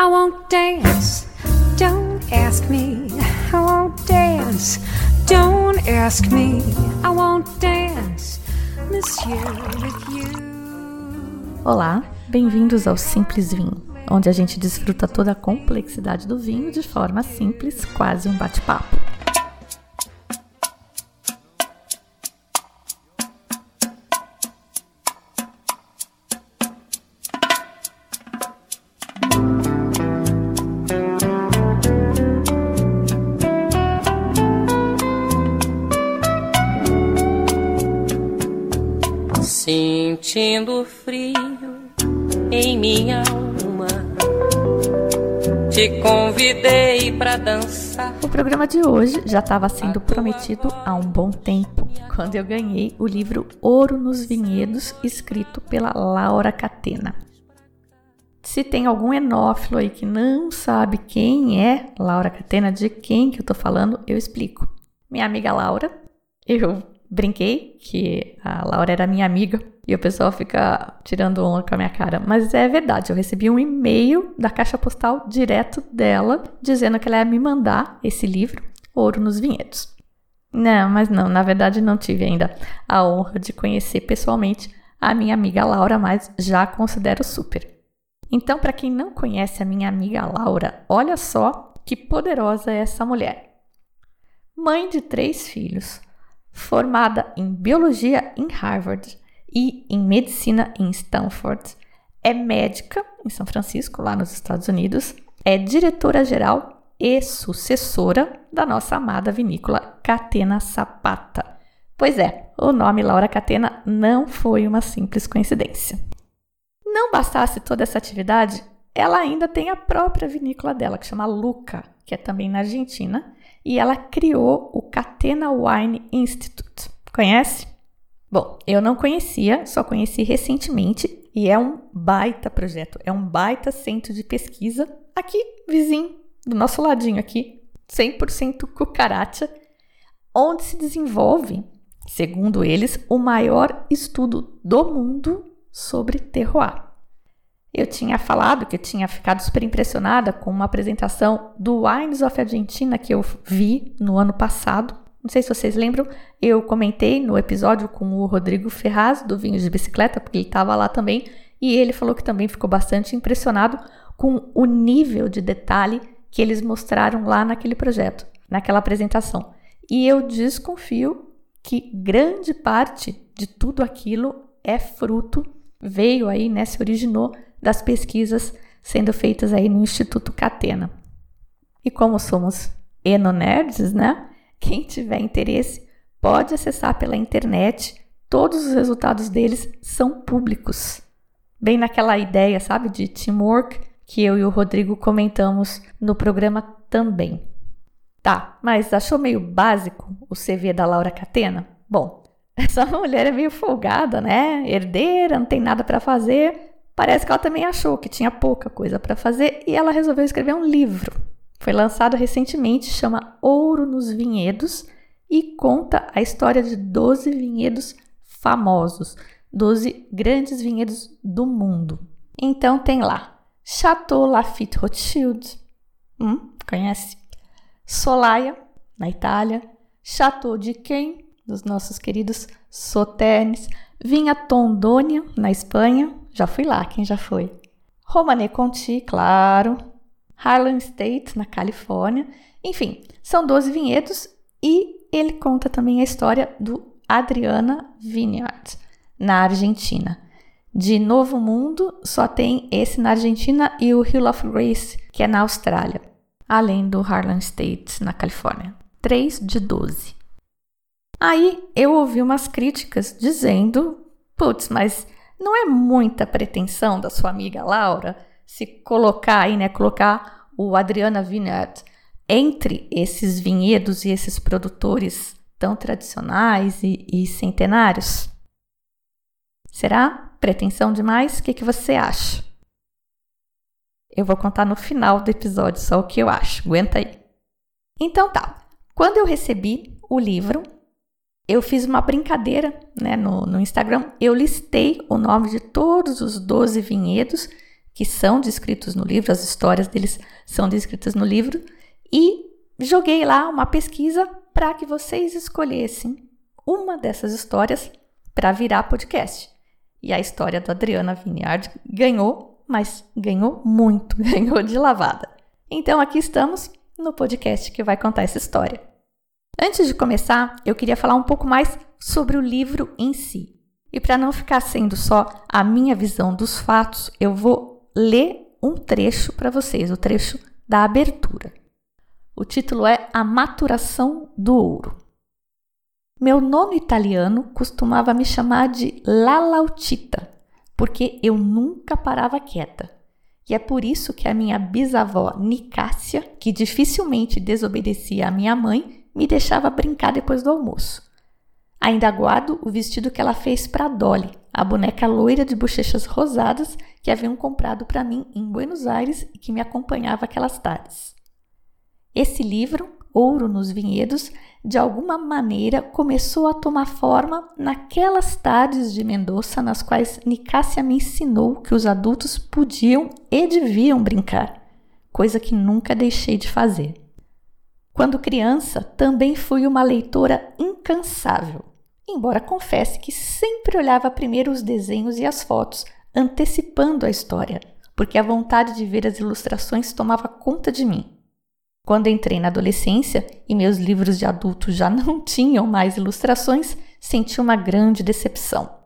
I won't dance. Don't ask me. I won't dance. Don't ask me. I won't dance. Monsieur with you. Olá, bem-vindos ao Simples Vinho, onde a gente desfruta toda a complexidade do vinho de forma simples, quase um bate-papo. Convidei pra dançar. O programa de hoje já estava sendo prometido há um bom tempo, quando eu ganhei o livro Ouro nos Vinhedos, escrito pela Laura Catena. Se tem algum enófilo aí que não sabe quem é Laura Catena, de quem que eu tô falando, eu explico. Minha amiga Laura, eu brinquei que a Laura era minha amiga e o pessoal fica tirando onda com a minha cara, mas é verdade, eu recebi um e-mail da caixa postal direto dela dizendo que ela ia me mandar esse livro, Ouro nos Vinhedos. Não, mas não, na verdade não tive ainda a honra de conhecer pessoalmente a minha amiga Laura, mas já considero super. Então, para quem não conhece a minha amiga Laura, olha só que poderosa é essa mulher. Mãe de três filhos, formada em biologia em Harvard e em medicina em Stanford, é médica em São Francisco, lá nos Estados Unidos, é diretora-geral e sucessora da nossa amada vinícola Catena Sapata. Pois é, o nome Laura Catena não foi uma simples coincidência. Não bastasse toda essa atividade, ela ainda tem a própria vinícola dela, que chama Luca, que é também na Argentina, e ela criou o Catena Wine Institute. Conhece? Bom, eu não conhecia, só conheci recentemente e é um baita projeto, é um baita centro de pesquisa aqui, vizinho, do nosso ladinho aqui, 100% cucaracha, onde se desenvolve, segundo eles, o maior estudo do mundo sobre terroir. Eu tinha falado que eu tinha ficado super impressionada com uma apresentação do Wines of Argentina que eu vi no ano passado. Não sei se vocês lembram, eu comentei no episódio com o Rodrigo Ferraz do Vinho de Bicicleta, porque ele estava lá também, e ele falou que também ficou bastante impressionado com o nível de detalhe que eles mostraram lá naquele projeto, naquela apresentação. E eu desconfio que grande parte de tudo aquilo é fruto, veio aí, né, se originou das pesquisas sendo feitas aí no Instituto Catena. E como somos enonerds, né? Quem tiver interesse pode acessar pela internet. Todos os resultados deles são públicos. Bem naquela ideia, sabe, de teamwork que eu e o Rodrigo comentamos no programa também. Tá, mas achou meio básico o CV da Laura Catena? Bom, essa mulher é meio folgada, né? Herdeira, não tem nada para fazer, Parece que ela também achou que tinha pouca coisa para fazer e ela resolveu escrever um livro. Foi lançado recentemente, chama Ouro nos Vinhedos e conta a história de 12 vinhedos famosos, 12 grandes vinhedos do mundo. Então tem lá Chateau Lafite Rothschild, hum, conhece? Solaia, na Itália, Chateau de Quem, dos nossos queridos Soternes, Vinha Tondônia, na Espanha, já fui lá, quem já foi? Romane Conti, claro. Harlan State, na Califórnia. Enfim, são 12 vinhedos e ele conta também a história do Adriana Vineyard, na Argentina. De Novo Mundo, só tem esse na Argentina e o Hill of Grace, que é na Austrália, além do Harlan State, na Califórnia. 3 de 12. Aí eu ouvi umas críticas dizendo: putz, mas não é muita pretensão da sua amiga Laura se colocar aí, né, colocar o Adriana Vineyard entre esses vinhedos e esses produtores tão tradicionais e, e centenários? Será pretensão demais? O que, que você acha? Eu vou contar no final do episódio só o que eu acho. Aguenta aí. Então tá. Quando eu recebi o livro, eu fiz uma brincadeira né, no, no Instagram. Eu listei o nome de todos os 12 vinhedos que são descritos no livro, as histórias deles são descritas no livro, e joguei lá uma pesquisa para que vocês escolhessem uma dessas histórias para virar podcast. E a história do Adriana Vineyard ganhou, mas ganhou muito, ganhou de lavada. Então aqui estamos no podcast que vai contar essa história. Antes de começar, eu queria falar um pouco mais sobre o livro em si. E para não ficar sendo só a minha visão dos fatos, eu vou ler um trecho para vocês, o trecho da abertura. O título é A Maturação do Ouro. Meu nono italiano costumava me chamar de Lalautita, porque eu nunca parava quieta. E é por isso que a minha bisavó Nicácia, que dificilmente desobedecia à minha mãe, me deixava brincar depois do almoço. Ainda guardo o vestido que ela fez para Dolly, a boneca loira de bochechas rosadas que haviam comprado para mim em Buenos Aires e que me acompanhava aquelas tardes. Esse livro, Ouro nos Vinhedos, de alguma maneira começou a tomar forma naquelas tardes de Mendoza nas quais Nicásia me ensinou que os adultos podiam e deviam brincar, coisa que nunca deixei de fazer. Quando criança, também fui uma leitora incansável embora confesse que sempre olhava primeiro os desenhos e as fotos, antecipando a história, porque a vontade de ver as ilustrações tomava conta de mim. Quando entrei na adolescência e meus livros de adulto já não tinham mais ilustrações, senti uma grande decepção.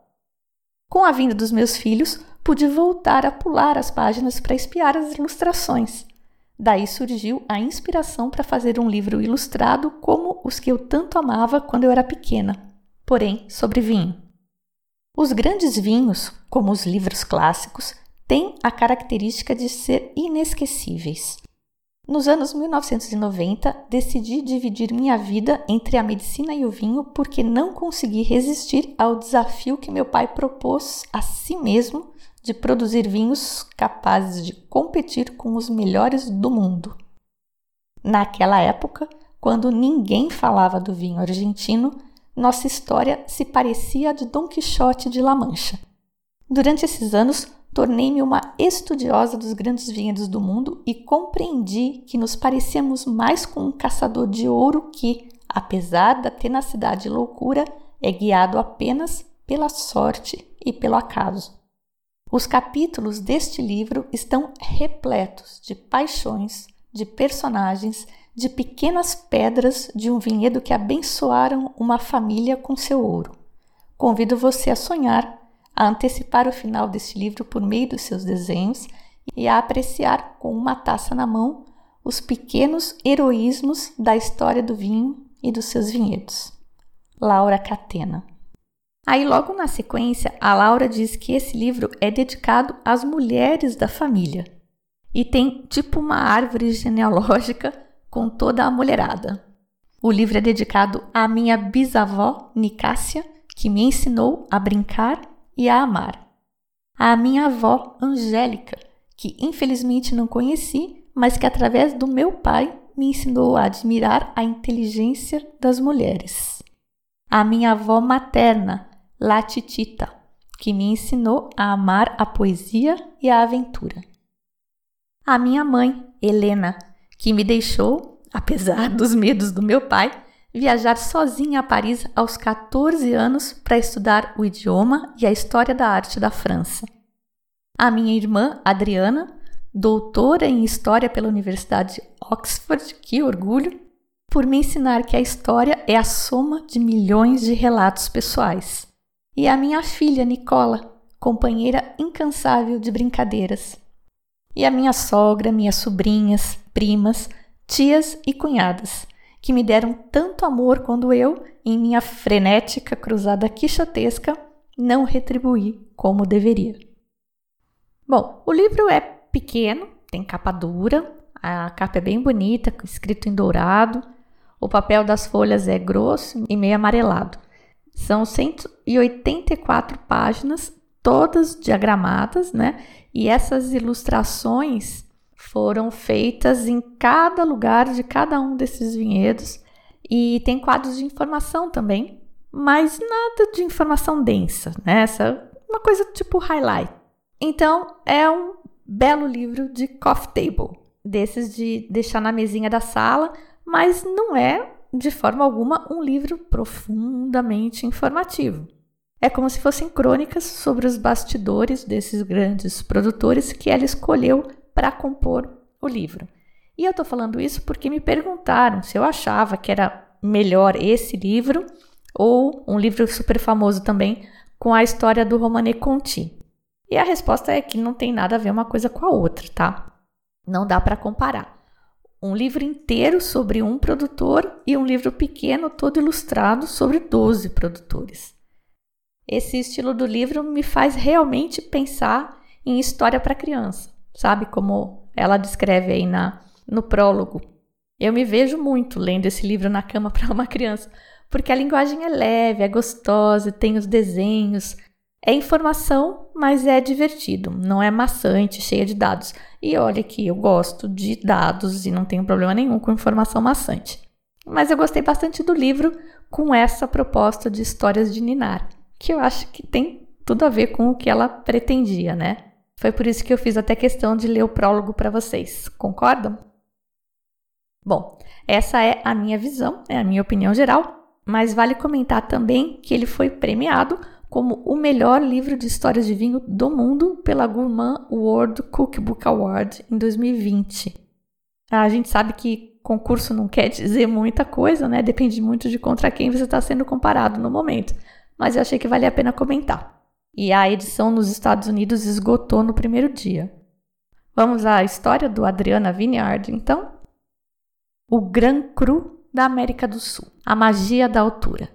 Com a vinda dos meus filhos, pude voltar a pular as páginas para espiar as ilustrações. Daí surgiu a inspiração para fazer um livro ilustrado como os que eu tanto amava quando eu era pequena porém sobre vinho. Os grandes vinhos, como os livros clássicos, têm a característica de ser inesquecíveis. Nos anos 1990, decidi dividir minha vida entre a medicina e o vinho porque não consegui resistir ao desafio que meu pai propôs a si mesmo de produzir vinhos capazes de competir com os melhores do mundo. Naquela época, quando ninguém falava do vinho argentino, nossa história se parecia a de Dom Quixote de La Mancha. Durante esses anos, tornei-me uma estudiosa dos grandes vinhedos do mundo e compreendi que nos parecemos mais com um caçador de ouro que, apesar da tenacidade e loucura, é guiado apenas pela sorte e pelo acaso. Os capítulos deste livro estão repletos de paixões, de personagens, de pequenas pedras de um vinhedo que abençoaram uma família com seu ouro. Convido você a sonhar, a antecipar o final deste livro por meio dos seus desenhos e a apreciar com uma taça na mão os pequenos heroísmos da história do vinho e dos seus vinhedos. Laura Catena. Aí, logo na sequência, a Laura diz que esse livro é dedicado às mulheres da família e tem tipo uma árvore genealógica com toda a mulherada. O livro é dedicado à minha bisavó Nicásia, que me ensinou a brincar e a amar. À minha avó Angélica, que infelizmente não conheci, mas que através do meu pai me ensinou a admirar a inteligência das mulheres. À minha avó materna, Latitita, que me ensinou a amar a poesia e a aventura. À minha mãe, Helena, que me deixou, apesar dos medos do meu pai, viajar sozinha a Paris aos 14 anos para estudar o idioma e a história da arte da França. A minha irmã, Adriana, doutora em História pela Universidade de Oxford, que orgulho, por me ensinar que a história é a soma de milhões de relatos pessoais. E a minha filha, Nicola, companheira incansável de brincadeiras. E a minha sogra, minhas sobrinhas, primas, tias e cunhadas, que me deram tanto amor quando eu, em minha frenética cruzada quixotesca, não retribuí como deveria. Bom, o livro é pequeno, tem capa dura, a capa é bem bonita, escrito em dourado, o papel das folhas é grosso e meio amarelado. São 184 páginas, todas diagramadas, né? E essas ilustrações foram feitas em cada lugar de cada um desses vinhedos e tem quadros de informação também, mas nada de informação densa, né? Essa uma coisa tipo highlight. Então é um belo livro de coffee table, desses de deixar na mesinha da sala, mas não é de forma alguma um livro profundamente informativo. É como se fossem crônicas sobre os bastidores desses grandes produtores que ela escolheu para compor o livro. E eu estou falando isso porque me perguntaram se eu achava que era melhor esse livro ou um livro super famoso também com a história do Romane Conti. E a resposta é que não tem nada a ver uma coisa com a outra, tá? Não dá para comparar. Um livro inteiro sobre um produtor e um livro pequeno todo ilustrado sobre 12 produtores. Esse estilo do livro me faz realmente pensar em história para criança, sabe? Como ela descreve aí na, no prólogo. Eu me vejo muito lendo esse livro na cama para uma criança, porque a linguagem é leve, é gostosa, tem os desenhos. É informação, mas é divertido, não é maçante, cheia de dados. E olha que eu gosto de dados e não tenho problema nenhum com informação maçante. Mas eu gostei bastante do livro com essa proposta de histórias de Ninar, que eu acho que tem tudo a ver com o que ela pretendia, né? Foi por isso que eu fiz até questão de ler o prólogo para vocês. Concordam? Bom, essa é a minha visão, é a minha opinião geral, mas vale comentar também que ele foi premiado como o melhor livro de histórias de vinho do mundo pela Gourmand World Cookbook Award em 2020. A gente sabe que concurso não quer dizer muita coisa, né? Depende muito de contra quem você está sendo comparado no momento. Mas eu achei que valia a pena comentar. E a edição nos Estados Unidos esgotou no primeiro dia. Vamos à história do Adriana Vineyard, então? O Gran Cru da América do Sul. A magia da altura.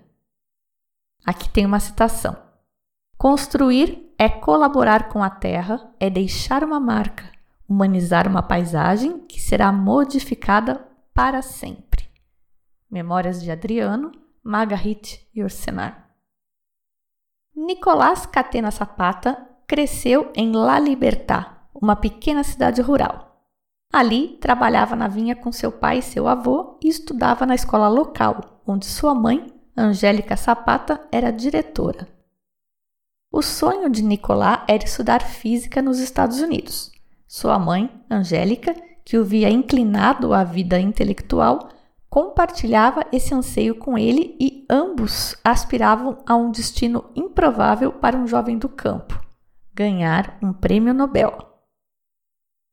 Aqui tem uma citação. Construir é colaborar com a terra, é deixar uma marca, humanizar uma paisagem que será modificada para sempre. Memórias de Adriano, Margarite Yourcenar. Nicolás Catena Zapata cresceu em La Libertad, uma pequena cidade rural. Ali, trabalhava na vinha com seu pai e seu avô e estudava na escola local, onde sua mãe, Angélica Zapata, era diretora. O sonho de Nicolás era estudar física nos Estados Unidos. Sua mãe, Angélica, que o via inclinado à vida intelectual, compartilhava esse anseio com ele e ambos aspiravam a um destino improvável para um jovem do campo: ganhar um prêmio Nobel.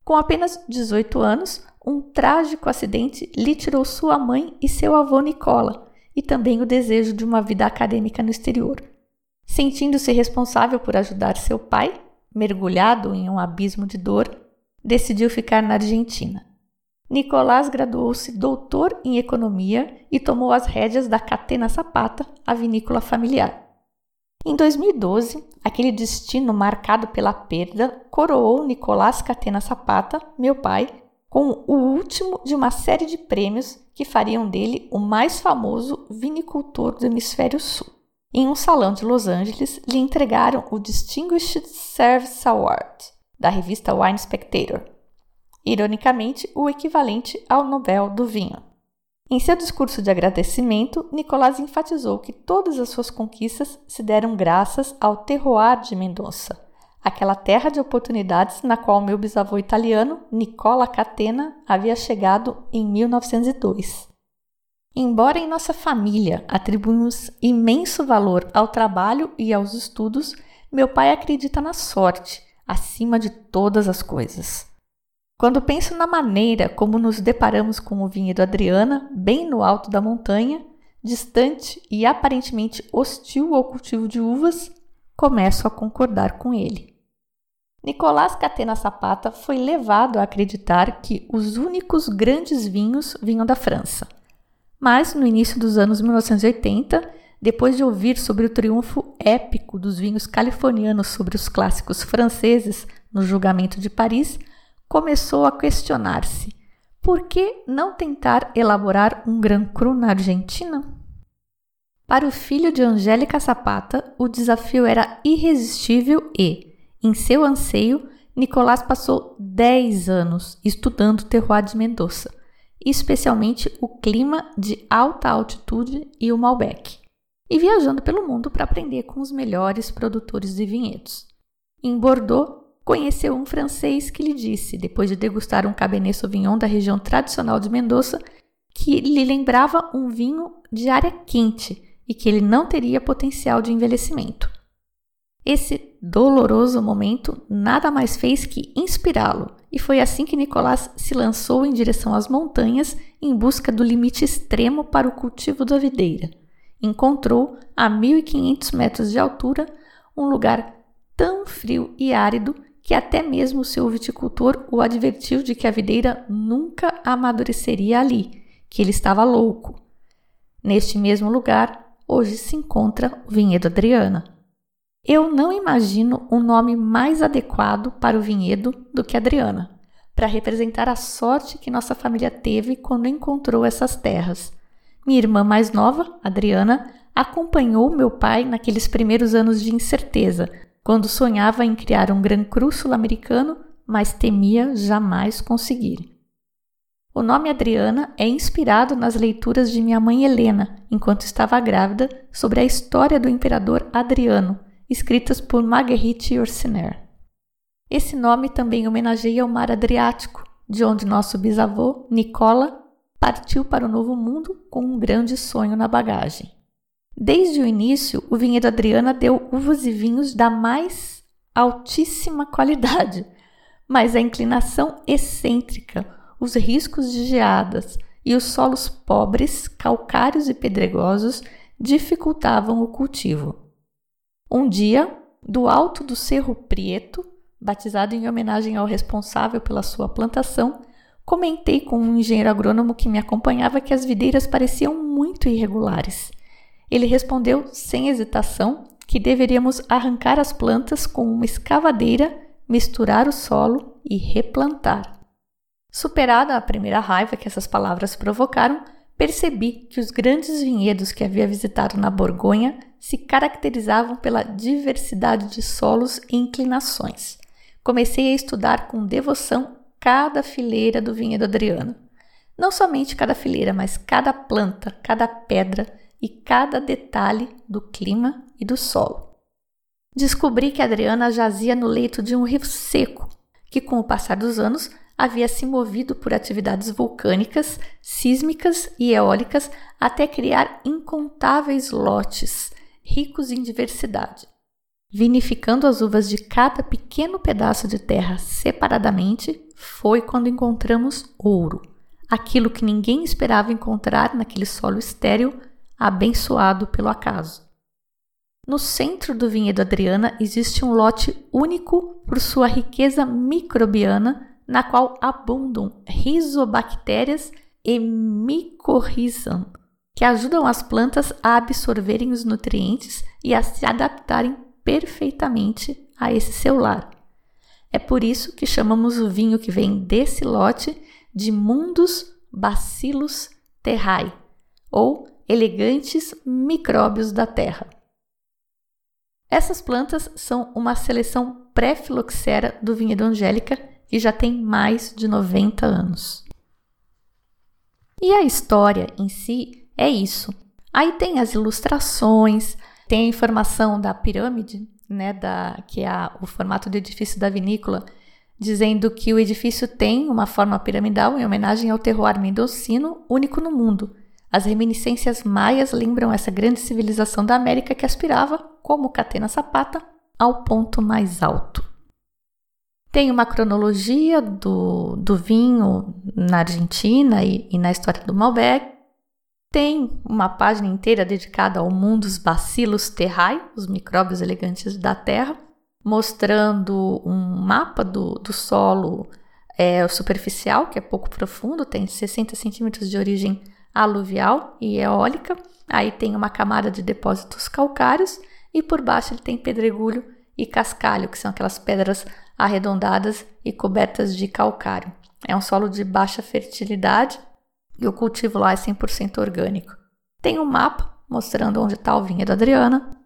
Com apenas 18 anos, um trágico acidente lhe tirou sua mãe e seu avô Nicola, e também o desejo de uma vida acadêmica no exterior. Sentindo-se responsável por ajudar seu pai, mergulhado em um abismo de dor, decidiu ficar na Argentina. Nicolás graduou-se doutor em economia e tomou as rédeas da Catena Zapata, a vinícola familiar. Em 2012, aquele destino marcado pela perda coroou Nicolás Catena Zapata, meu pai, com o último de uma série de prêmios que fariam dele o mais famoso vinicultor do Hemisfério Sul. Em um salão de Los Angeles, lhe entregaram o Distinguished Service Award da revista Wine Spectator, ironicamente o equivalente ao Nobel do Vinho. Em seu discurso de agradecimento, Nicolás enfatizou que todas as suas conquistas se deram graças ao terroir de Mendonça, aquela terra de oportunidades na qual meu bisavô italiano, Nicola Catena, havia chegado em 1902. Embora em nossa família atribuímos imenso valor ao trabalho e aos estudos, meu pai acredita na sorte acima de todas as coisas. Quando penso na maneira como nos deparamos com o vinhedo Adriana, bem no alto da montanha, distante e aparentemente hostil ao cultivo de uvas, começo a concordar com ele. Nicolás Catena Zapata foi levado a acreditar que os únicos grandes vinhos vinham da França. Mas, no início dos anos 1980, depois de ouvir sobre o triunfo épico dos vinhos californianos sobre os clássicos franceses no julgamento de Paris, começou a questionar-se: por que não tentar elaborar um Gran Cru na Argentina? Para o filho de Angélica Zapata, o desafio era irresistível e, em seu anseio, Nicolás passou 10 anos estudando terroir de Mendoza, especialmente o clima de alta altitude e o Malbec, e viajando pelo mundo para aprender com os melhores produtores de vinhedos. Em Bordeaux, conheceu um francês que lhe disse, depois de degustar um Cabernet Sauvignon da região tradicional de Mendoza, que lhe lembrava um vinho de área quente e que ele não teria potencial de envelhecimento. Esse doloroso momento nada mais fez que inspirá-lo, e foi assim que Nicolás se lançou em direção às montanhas em busca do limite extremo para o cultivo da videira. Encontrou, a 1500 metros de altura, um lugar tão frio e árido que até mesmo seu viticultor o advertiu de que a videira nunca amadureceria ali, que ele estava louco. Neste mesmo lugar, hoje se encontra o vinhedo Adriana. Eu não imagino um nome mais adequado para o vinhedo do que Adriana, para representar a sorte que nossa família teve quando encontrou essas terras. Minha irmã mais nova, Adriana, acompanhou meu pai naqueles primeiros anos de incerteza, quando sonhava em criar um Gran Cru sul-americano, mas temia jamais conseguir. O nome Adriana é inspirado nas leituras de minha mãe Helena, enquanto estava grávida, sobre a história do imperador Adriano, escritas por Marguerite Yourcenar. Esse nome também homenageia o mar Adriático, de onde nosso bisavô, Nicola, partiu para o Novo Mundo com um grande sonho na bagagem. Desde o início, o vinhedo Adriana deu uvas e vinhos da mais altíssima qualidade, mas a inclinação excêntrica, os riscos de geadas e os solos pobres, calcários e pedregosos dificultavam o cultivo. Um dia, do alto do Cerro Prieto, batizado em homenagem ao responsável pela sua plantação, comentei com um engenheiro agrônomo que me acompanhava que as videiras pareciam muito irregulares. Ele respondeu sem hesitação que deveríamos arrancar as plantas com uma escavadeira, misturar o solo e replantar. Superada a primeira raiva que essas palavras provocaram, percebi que os grandes vinhedos que havia visitado na Borgonha se caracterizavam pela diversidade de solos e inclinações. Comecei a estudar com devoção cada fileira do vinhedo Adriano. Não somente cada fileira, mas cada planta, cada pedra e cada detalhe do clima e do solo. Descobri que Adriana jazia no leito de um rio seco, que com o passar dos anos havia se movido por atividades vulcânicas, sísmicas e eólicas até criar incontáveis lotes, ricos em diversidade. Vinificando as uvas de cada pequeno pedaço de terra separadamente, foi quando encontramos ouro, aquilo que ninguém esperava encontrar naquele solo estéril, abençoado pelo acaso. No centro do vinhedo Adriana existe um lote único por sua riqueza microbiana na qual abundam rizobactérias e micorrizam, que ajudam as plantas a absorverem os nutrientes e a se adaptarem perfeitamente a esse seu lar. É por isso que chamamos o vinho que vem desse lote de Mundus Bacillus terrae, ou elegantes micróbios da terra. Essas plantas são uma seleção pré-filoxera do vinhedo Angélica que já tem mais de 90 anos. E a história em si é isso. Aí tem as ilustrações, tem a informação da pirâmide, né, da, que é a, o formato do edifício da vinícola, dizendo que o edifício tem uma forma piramidal em homenagem ao terroir mendocino, único no mundo. As reminiscências maias lembram essa grande civilização da América que aspirava, como Catena Zapata, ao ponto mais alto. Tem uma cronologia do, do vinho na Argentina e, e na história do Malbec. Tem uma página inteira dedicada ao mundo dos bacilos terrae, os micróbios elegantes da terra, mostrando um mapa do, do solo é, superficial, que é pouco profundo, tem 60 centímetros de origem aluvial e eólica. Aí tem uma camada de depósitos calcários e por baixo ele tem pedregulho e cascalho, que são aquelas pedras arredondadas e cobertas de calcário. É um solo de baixa fertilidade e o cultivo lá é 100% orgânico. Tem um mapa mostrando onde está o vinhedo Adriana,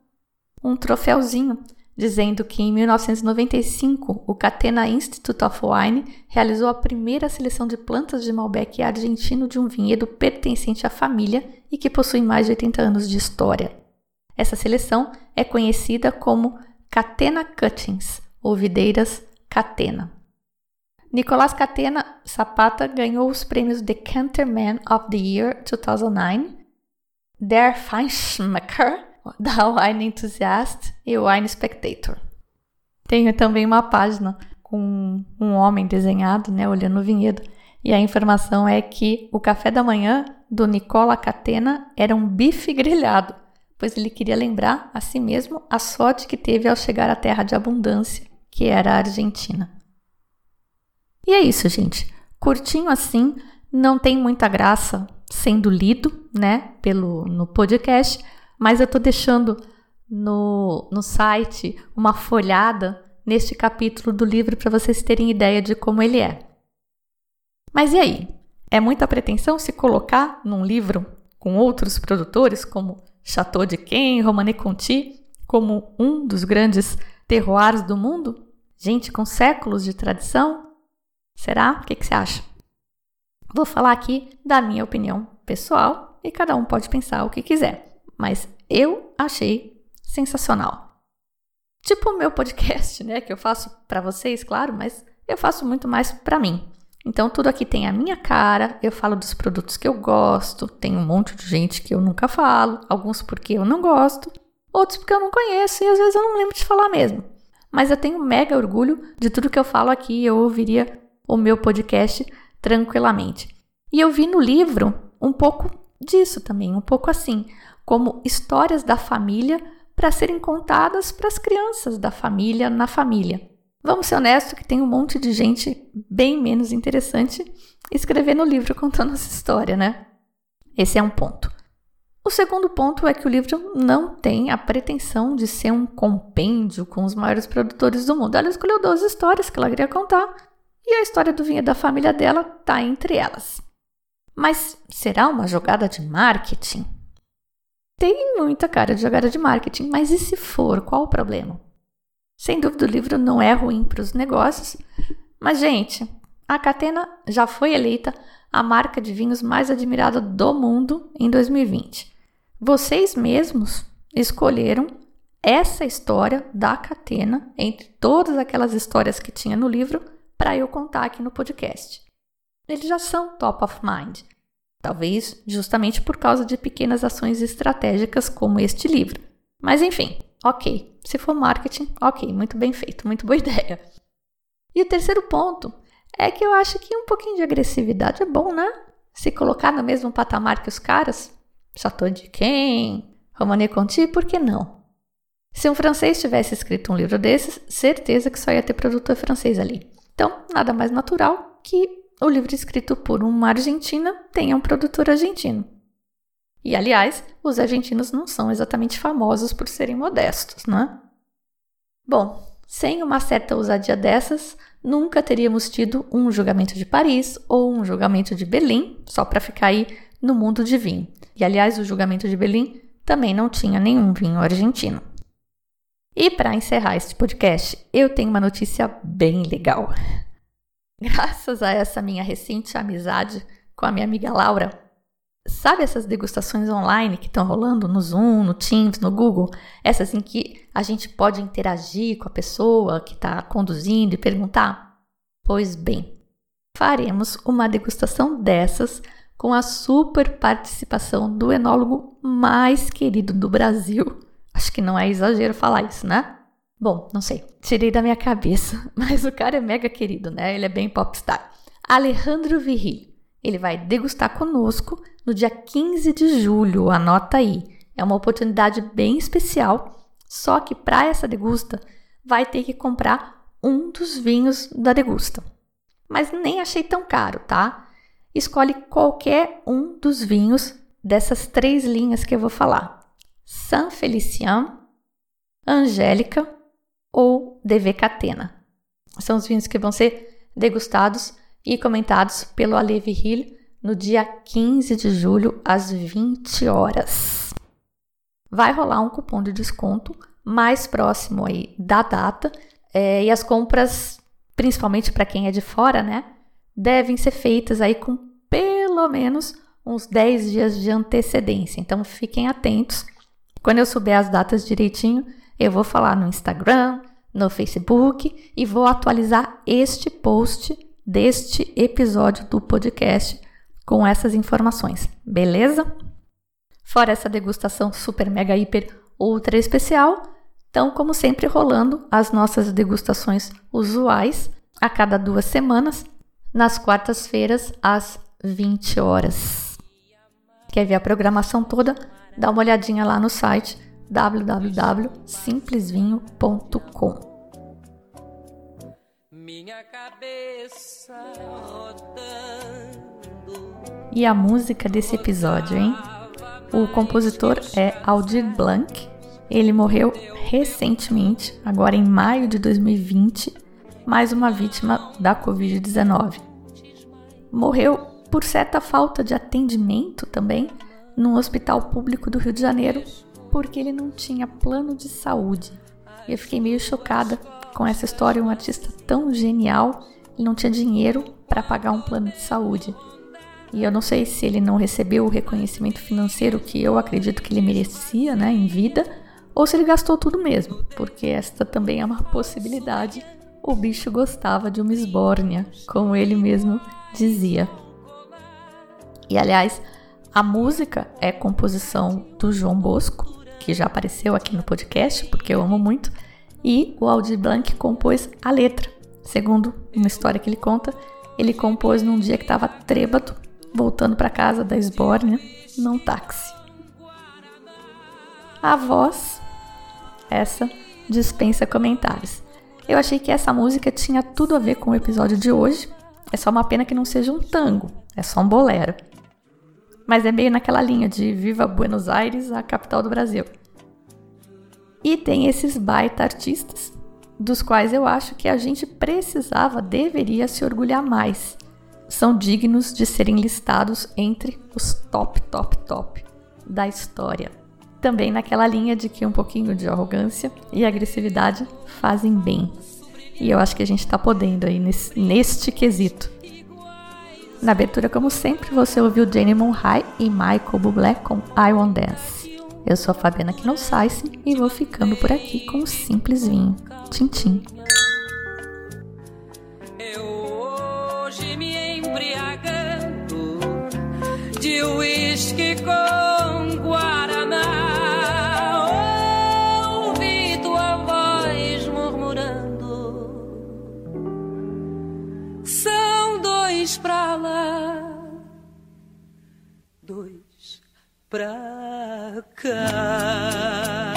um troféuzinho dizendo que em 1995 o Catena Institute of Wine realizou a primeira seleção de plantas de Malbec argentino de um vinhedo pertencente à família e que possui mais de 80 anos de história. Essa seleção é conhecida como Catena Cuttings, ou videiras Catena. Nicolás Catena Zapata ganhou os prêmios Decanter Man of the Year 2009, Der Feinschmecker, da Wine Enthusiast e Wine Spectator. Tenho também uma página com um homem desenhado, né, olhando o vinhedo, e a informação é que o café da manhã do Nicola Catena era um bife grelhado, pois ele queria lembrar a si mesmo a sorte que teve ao chegar à terra de abundância, que era a Argentina. E é isso, gente. Curtinho assim, não tem muita graça sendo lido, né, pelo no podcast, mas eu tô deixando no, no site uma folhada neste capítulo do livro para vocês terem ideia de como ele é. Mas e aí? É muita pretensão se colocar num livro com outros produtores como Chateau de Quem, Romané Conti, como um dos grandes terroirs do mundo? Gente com séculos de tradição? Será? O que, que você acha? Vou falar aqui da minha opinião pessoal e cada um pode pensar o que quiser, mas eu achei sensacional. Tipo o meu podcast, né, que eu faço para vocês, claro, mas eu faço muito mais para mim. Então tudo aqui tem a minha cara, eu falo dos produtos que eu gosto, tem um monte de gente que eu nunca falo, alguns porque eu não gosto, outros porque eu não conheço e às vezes eu não lembro de falar mesmo. Mas eu tenho mega orgulho de tudo que eu falo aqui, eu ouviria o meu podcast tranquilamente. E eu vi no livro um pouco disso também, um pouco assim, como histórias da família para serem contadas para as crianças da família na família. Vamos ser honestos que tem um monte de gente bem menos interessante escrevendo livro contando essa história, né? Esse é um ponto. O segundo ponto é que o livro não tem a pretensão de ser um compêndio com os maiores produtores do mundo. Ela escolheu 12 histórias que ela queria contar e a história do vinho da família dela está entre elas. Mas será uma jogada de marketing? Tem muita cara de jogada de marketing, mas e se for, qual o problema? Sem dúvida, o livro não é ruim para os negócios, mas, gente, a Catena já foi eleita a marca de vinhos mais admirada do mundo em 2020. Vocês mesmos escolheram essa história da Catena entre todas aquelas histórias que tinha no livro para eu contar aqui no podcast. Eles já são top of mind, talvez justamente por causa de pequenas ações estratégicas como este livro. Mas enfim, ok. Se for marketing, ok, muito bem feito, muito boa ideia. E o terceiro ponto é que eu acho que um pouquinho de agressividade é bom, né? Se colocar no mesmo patamar que os caras, Chateau de quem, Romané Conti, por que não? Se um francês tivesse escrito um livro desses, certeza que só ia ter produtor francês ali. Então, nada mais natural que o livro escrito por uma argentina tenha um produtor argentino. E, aliás, os argentinos não são exatamente famosos por serem modestos, né? Bom, sem uma certa ousadia dessas, nunca teríamos tido um julgamento de Paris ou um julgamento de Berlim, só para ficar aí no mundo de vinho. E, aliás, o julgamento de Berlim também não tinha nenhum vinho argentino. E para encerrar este podcast, eu tenho uma notícia bem legal. Graças a essa minha recente amizade com a minha amiga Laura, sabe essas degustações online que estão rolando no Zoom, no Teams, no Google? Essas em que a gente pode interagir com a pessoa que está conduzindo e perguntar? Pois bem, faremos uma degustação dessas com a super participação do enólogo mais querido do Brasil Acho que não é exagero falar isso, né? Bom, não sei. Tirei da minha cabeça, mas o cara é mega querido, né? Ele é bem popstar. Alejandro Virri. Ele vai degustar conosco no dia 15 de julho, anota aí. É uma oportunidade bem especial, só que para essa degusta vai ter que comprar um dos vinhos da degusta. Mas nem achei tão caro, tá? Escolhe qualquer um dos vinhos dessas três linhas que eu vou falar. San Felician, Angélica ou DV Catena. São os vinhos que vão ser degustados e comentados pelo Alevi Hill no dia 15 de julho, às 20 horas. Vai rolar um cupom de desconto mais próximo aí da data é, e as compras, principalmente para quem é de fora, né, devem ser feitas aí com pelo menos uns 10 dias de antecedência. Então fiquem atentos quando eu souber as datas direitinho, eu vou falar no Instagram, no Facebook e vou atualizar este post deste episódio do podcast com essas informações, beleza? Fora essa degustação super mega hiper ultra especial, então como sempre rolando as nossas degustações usuais a cada duas semanas, nas quartas-feiras às 20 horas. Quer ver a programação toda? Dá uma olhadinha lá no site www.simplesvinho.com. Minha cabeça E a música desse episódio, hein? O compositor é Aldir Blanc. Ele morreu recentemente, agora em maio de 2020, mais uma vítima da Covid-19. Morreu por certa falta de atendimento também num hospital público do Rio de Janeiro, porque ele não tinha plano de saúde. Eu fiquei meio chocada com essa história. Um artista tão genial, ele não tinha dinheiro para pagar um plano de saúde. E eu não sei se ele não recebeu o reconhecimento financeiro que eu acredito que ele merecia, né, em vida, ou se ele gastou tudo mesmo, porque esta também é uma possibilidade. O bicho gostava de uma esbórnia, como ele mesmo dizia. E aliás, a música é composição do João Bosco, que já apareceu aqui no podcast, porque eu amo muito, e o Aldir Blanc compôs a letra. Segundo uma história que ele conta, ele compôs num dia que estava trêbado, voltando para casa da Esbórnia, num táxi. A voz, essa, dispensa comentários. Eu achei que essa música tinha tudo a ver com o episódio de hoje. É só uma pena que não seja um tango, é só um bolero. Mas é meio naquela linha de Viva Buenos Aires, a capital do Brasil. E tem esses baita artistas, dos quais eu acho que a gente precisava, deveria se orgulhar mais. São dignos de serem listados entre os top, top, top da história. Também naquela linha de que um pouquinho de arrogância e agressividade fazem bem. E eu acho que a gente está podendo aí nesse, neste quesito. Na abertura, como sempre, você ouviu Jane Monhai e Michael Bublé com I Want Dance. Eu sou a Fabiana que e vou ficando por aqui com um simples vinho. Tchim, tchim. Eu hoje me embriagando de uísque com pra lá, dois pra Dejaste